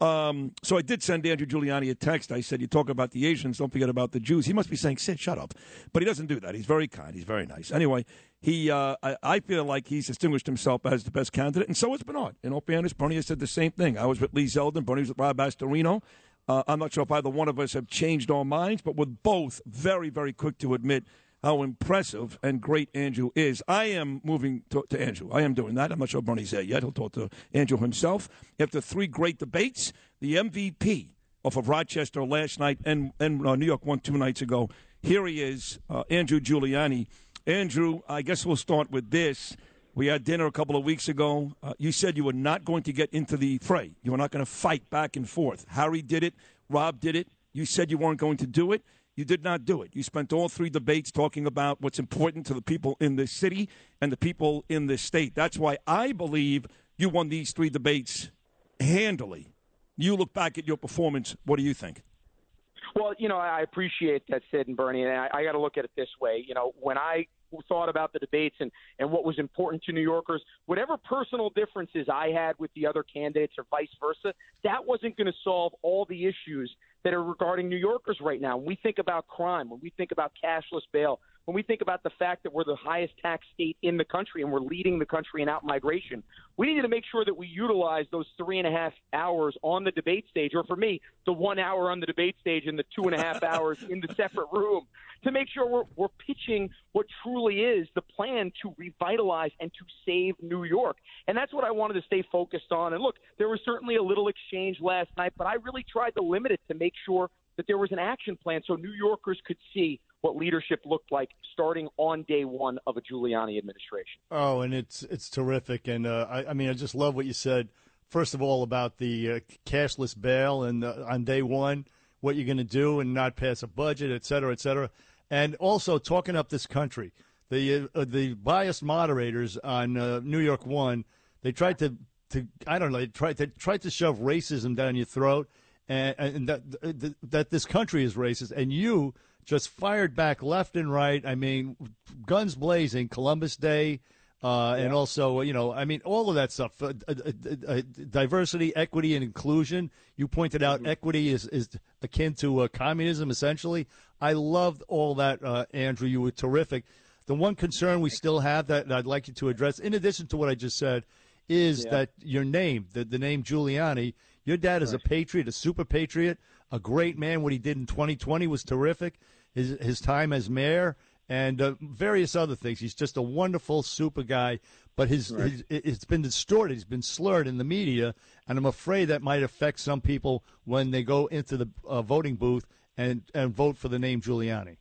Um, so I did send Andrew Giuliani a text. I said, "You talk about the Asians, don't forget about the Jews." He must be saying, "Sid, shut up," but he doesn't do that. He's very kind. He's very nice. Anyway, he, uh, I, I, feel like he's distinguished himself as the best candidate, and so has Bernard. In all fairness, Bernie has said the same thing. I was with Lee Zeldin. Bernie was with Rob Astorino. Uh, I'm not sure if either one of us have changed our minds, but we're both very, very quick to admit how impressive and great Andrew is. I am moving to, to, Andrew. I am doing that. I'm not sure Bernie's there yet. He'll talk to Andrew himself. After three great debates, the MVP off of Rochester last night and, and uh, New York won two nights ago. Here he is, uh, Andrew Giuliani. Andrew, I guess we'll start with this. We had dinner a couple of weeks ago. Uh, you said you were not going to get into the fray. You were not going to fight back and forth. Harry did it. Rob did it. You said you weren't going to do it. You did not do it. You spent all three debates talking about what's important to the people in this city and the people in this state. That's why I believe you won these three debates handily. You look back at your performance. What do you think? Well, you know, I appreciate that, Sid and Bernie, and I, I got to look at it this way. You know, when I thought about the debates and, and what was important to New Yorkers, whatever personal differences I had with the other candidates or vice versa, that wasn't going to solve all the issues that are regarding New Yorkers right now. When we think about crime, when we think about cashless bail, when we think about the fact that we're the highest tax state in the country and we're leading the country in out migration, we need to make sure that we utilize those three and a half hours on the debate stage, or for me, the one hour on the debate stage and the two and a half hours in the separate room to make sure we're, we're pitching what truly is the plan to revitalize and to save New York. And that's what I wanted to stay focused on. And look, there was certainly a little exchange last night, but I really tried to limit it to make sure that there was an action plan so New Yorkers could see what leadership looked like starting on day one of a Giuliani administration. Oh, and it's it's terrific, and uh, I, I, mean I just love what you said. First of all, about the uh, cashless bail, and uh, on day one, what you're going to do, and not pass a budget, et cetera, et cetera and also talking up this country. The uh, the biased moderators on uh, New York One, they tried to, to I don't know, they tried they tried to shove racism down your throat, and, and that that this country is racist, and you just fired back left and right. I mean, guns blazing, Columbus Day. Uh, yeah. And also, you know, I mean, all of that stuff, uh, uh, uh, diversity, equity, and inclusion. You pointed out mm-hmm. equity is, is akin to communism, essentially. I loved all that, uh, Andrew. You were terrific. The one concern we still have that I'd like you to address, in addition to what I just said, is yeah. that your name, the, the name Giuliani, your dad is a patriot, a super patriot, a great man. What he did in 2020 was terrific. His, his time as mayor and uh, various other things. He's just a wonderful, super guy. But his, right. his, it's been distorted. He's been slurred in the media, and I'm afraid that might affect some people when they go into the uh, voting booth and and vote for the name Giuliani?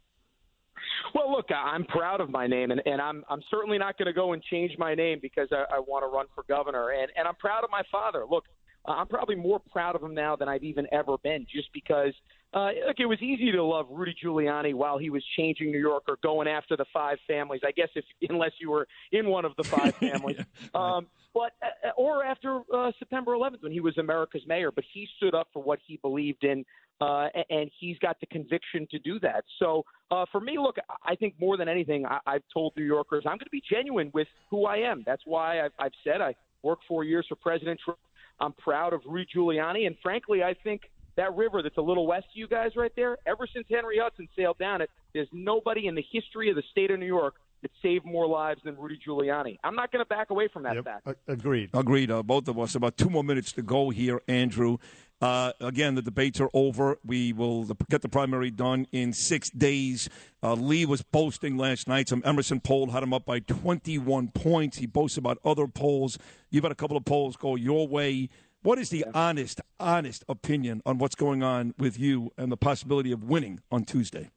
Well, look, I'm proud of my name, and, and I'm I'm certainly not going to go and change my name because I, I want to run for governor, and and I'm proud of my father. Look, I'm probably more proud of him now than I've even ever been, just because uh, look, it was easy to love Rudy Giuliani while he was changing New York or going after the five families. I guess if unless you were in one of the five families, yeah, um, but uh, or after uh, September 11th when he was America's mayor. But he stood up for what he believed in uh, and he's got the conviction to do that. So uh, for me, look, I think more than anything, I, I've told New Yorkers I'm going to be genuine with who I am. That's why I've, I've said I worked four years for President Trump. I'm proud of Rudy Giuliani, and frankly, I think that river that's a little west of you guys right there, ever since Henry Hudson sailed down it, there's nobody in the history of the state of New York that saved more lives than Rudy Giuliani. I'm not going to back away from that yep. fact. Agreed. Agreed. Uh, both of us. About two more minutes to go here, Andrew. Uh, again, the debates are over. We will get the primary done in six days. Uh, Lee was boasting last night. Some Emerson poll had him up by 21 points. He boasts about other polls. You've had a couple of polls go your way. What is the honest, honest opinion on what's going on with you and the possibility of winning on Tuesday?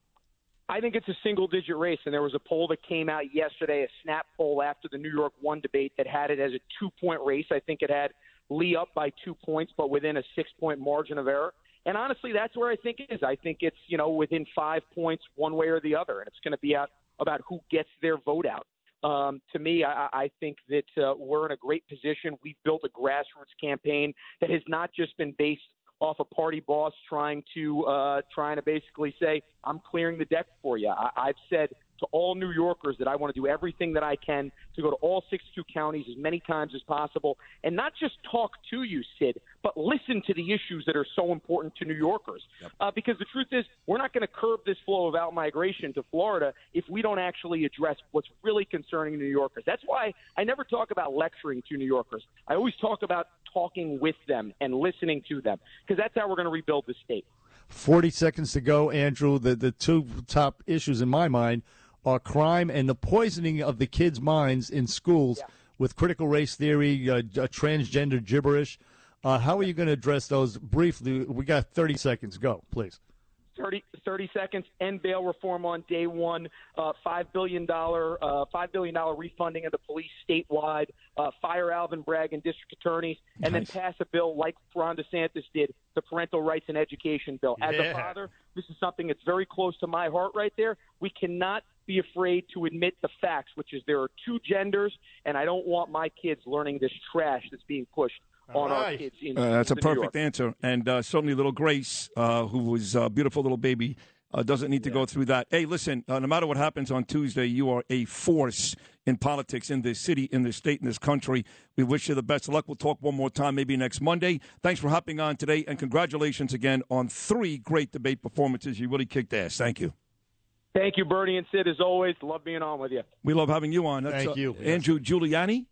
I think it's a single digit race. And there was a poll that came out yesterday, a snap poll after the New York one debate that had it as a two point race. I think it had Lee up by two points, but within a six point margin of error. And honestly, that's where I think it is. I think it's you know within five points, one way or the other, and it's going to be out about who gets their vote out. Um, to me, I, I think that uh, we're in a great position. We've built a grassroots campaign that has not just been based off a party boss trying to uh, trying to basically say, "I'm clearing the deck for you." I, I've said to all New Yorkers that I want to do everything that I can to go to all 62 counties as many times as possible and not just talk to you, Sid, but listen to the issues that are so important to New Yorkers. Yep. Uh, because the truth is, we're not going to curb this flow of out migration to Florida if we don't actually address what's really concerning New Yorkers. That's why I never talk about lecturing to New Yorkers. I always talk about talking with them and listening to them because that's how we're going to rebuild the state. 40 seconds to go, Andrew. The, the two top issues in my mind are crime and the poisoning of the kids' minds in schools yeah. with critical race theory, uh, transgender gibberish. Uh, how are you going to address those briefly? We got 30 seconds. Go, please. 30, 30 seconds. End bail reform on day one. Uh, Five billion dollar, uh, five billion dollar refunding of the police statewide. Uh, fire Alvin Bragg and district attorneys, and nice. then pass a bill like Ron DeSantis did, the parental rights and education bill. As yeah. a father, this is something that's very close to my heart right there. We cannot be afraid to admit the facts, which is there are two genders, and I don't want my kids learning this trash that's being pushed on right. our kids. In, uh, that's a perfect answer, and uh, certainly little Grace, uh, who was a beautiful little baby. Uh, doesn't need to yeah. go through that. Hey, listen, uh, no matter what happens on Tuesday, you are a force in politics in this city, in this state, in this country. We wish you the best of luck. We'll talk one more time maybe next Monday. Thanks for hopping on today, and congratulations again on three great debate performances. You really kicked ass. Thank you. Thank you, Bernie and Sid. As always, love being on with you. We love having you on. That's, Thank uh, you, Andrew Giuliani.